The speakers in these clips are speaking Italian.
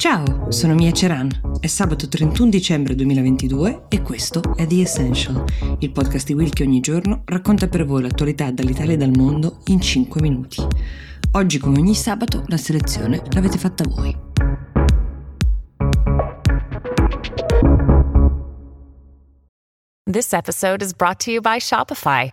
Ciao, sono Mia Ceran. È sabato 31 dicembre 2022 e questo è The Essential, il podcast di Will che ogni giorno racconta per voi l'attualità dall'Italia e dal mondo in 5 minuti. Oggi, come ogni sabato, la selezione l'avete fatta voi. This episode is brought to you by Shopify.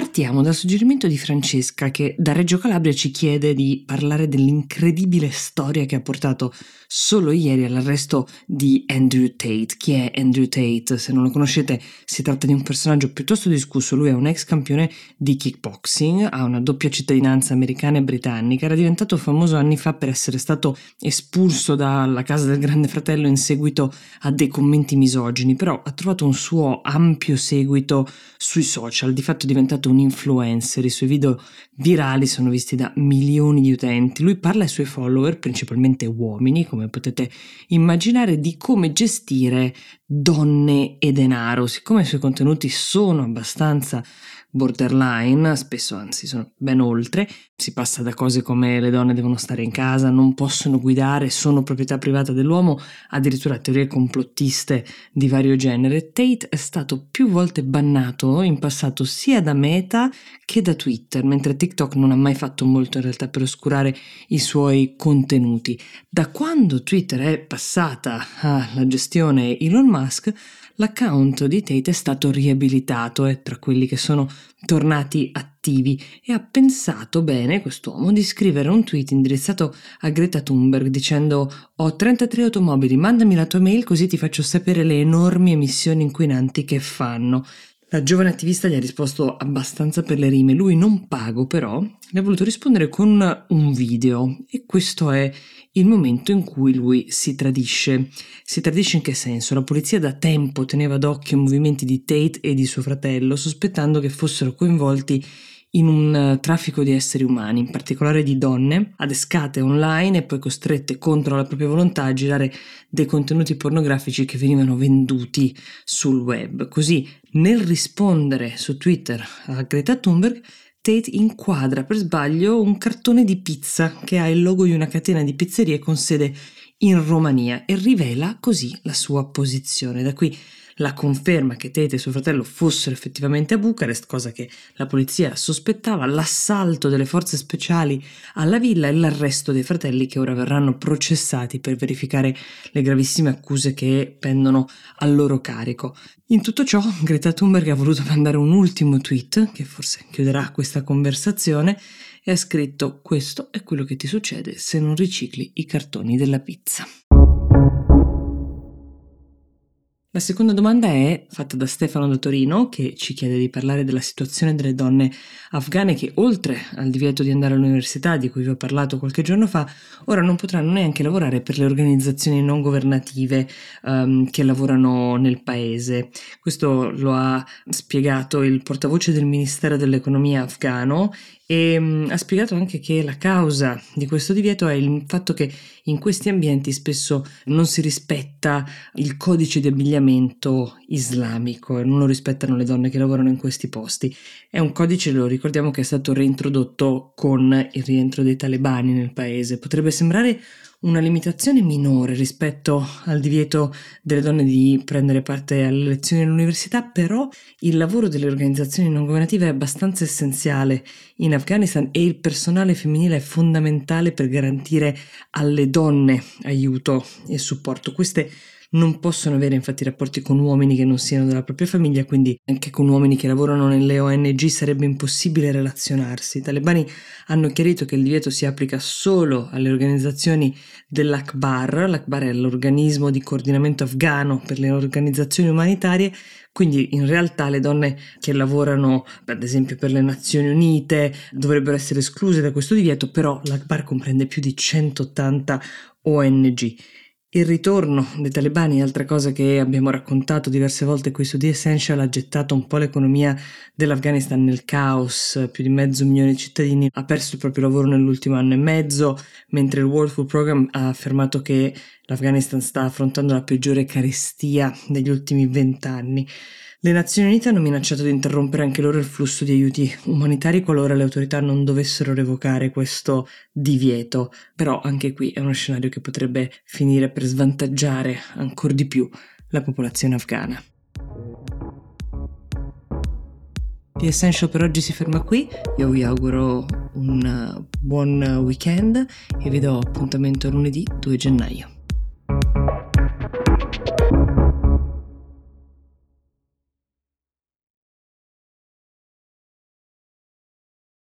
Partiamo dal suggerimento di Francesca che da Reggio Calabria ci chiede di parlare dell'incredibile storia che ha portato solo ieri all'arresto di Andrew Tate. Chi è Andrew Tate? Se non lo conoscete si tratta di un personaggio piuttosto discusso, lui è un ex campione di kickboxing, ha una doppia cittadinanza americana e britannica, era diventato famoso anni fa per essere stato espulso dalla casa del grande fratello in seguito a dei commenti misogini, però ha trovato un suo ampio seguito sui social, di fatto è diventato un influencer, i suoi video virali sono visti da milioni di utenti. Lui parla ai suoi follower, principalmente uomini, come potete immaginare, di come gestire donne e denaro. Siccome i suoi contenuti sono abbastanza borderline, spesso anzi sono ben oltre, si passa da cose come le donne devono stare in casa, non possono guidare, sono proprietà privata dell'uomo, addirittura teorie complottiste di vario genere. Tate è stato più volte bannato in passato sia da Meta che da Twitter, mentre TikTok non ha mai fatto molto in realtà per oscurare i suoi contenuti. Da quando Twitter è passata alla gestione Elon Musk, l'account di Tate è stato riabilitato, è tra quelli che sono tornati attivi e ha pensato bene quest'uomo di scrivere un tweet indirizzato a Greta Thunberg dicendo ho 33 automobili, mandami la tua mail così ti faccio sapere le enormi emissioni inquinanti che fanno. La giovane attivista gli ha risposto abbastanza per le rime, lui non pago però, le ha voluto rispondere con un video e questo è il momento in cui lui si tradisce. Si tradisce in che senso? La polizia da tempo teneva d'occhio i movimenti di Tate e di suo fratello, sospettando che fossero coinvolti in un uh, traffico di esseri umani, in particolare di donne, adescate online e poi costrette contro la propria volontà a girare dei contenuti pornografici che venivano venduti sul web. Così, nel rispondere su Twitter a Greta Thunberg, Tate inquadra per sbaglio un cartone di pizza che ha il logo di una catena di pizzerie con sede in Romania e rivela così la sua posizione. Da qui la conferma che Tate e suo fratello fossero effettivamente a Bucarest, cosa che la polizia sospettava, l'assalto delle forze speciali alla villa e l'arresto dei fratelli che ora verranno processati per verificare le gravissime accuse che pendono al loro carico. In tutto ciò, Greta Thunberg ha voluto mandare un ultimo tweet, che forse chiuderà questa conversazione, e ha scritto questo è quello che ti succede se non ricicli i cartoni della pizza. La seconda domanda è fatta da Stefano da Torino che ci chiede di parlare della situazione delle donne afghane che oltre al divieto di andare all'università di cui vi ho parlato qualche giorno fa, ora non potranno neanche lavorare per le organizzazioni non governative um, che lavorano nel paese. Questo lo ha spiegato il portavoce del Ministero dell'Economia afghano e um, ha spiegato anche che la causa di questo divieto è il fatto che in questi ambienti spesso non si rispetta il codice di abbigliamento islamico e non lo rispettano le donne che lavorano in questi posti. È un codice, lo ricordiamo, che è stato reintrodotto con il rientro dei talebani nel paese. Potrebbe sembrare una limitazione minore rispetto al divieto delle donne di prendere parte alle lezioni all'università, però il lavoro delle organizzazioni non governative è abbastanza essenziale in Afghanistan e il personale femminile è fondamentale per garantire alle donne aiuto e supporto. Queste non possono avere infatti rapporti con uomini che non siano della propria famiglia, quindi anche con uomini che lavorano nelle ONG sarebbe impossibile relazionarsi. I talebani hanno chiarito che il divieto si applica solo alle organizzazioni dell'Akbar, l'Akbar è l'organismo di coordinamento afghano per le organizzazioni umanitarie, quindi in realtà le donne che lavorano ad esempio per le Nazioni Unite dovrebbero essere escluse da questo divieto, però l'Akbar comprende più di 180 ONG. Il ritorno dei talebani, altra cosa che abbiamo raccontato diverse volte qui su The Essential, ha gettato un po' l'economia dell'Afghanistan nel caos. Più di mezzo milione di cittadini ha perso il proprio lavoro nell'ultimo anno e mezzo, mentre il World Food Program ha affermato che l'Afghanistan sta affrontando la peggiore carestia degli ultimi vent'anni. Le Nazioni Unite hanno minacciato di interrompere anche loro il flusso di aiuti umanitari qualora le autorità non dovessero revocare questo divieto, però anche qui è uno scenario che potrebbe finire per svantaggiare ancora di più la popolazione afghana. The Essential per oggi si ferma qui, io vi auguro un buon weekend e vi do appuntamento lunedì 2 gennaio.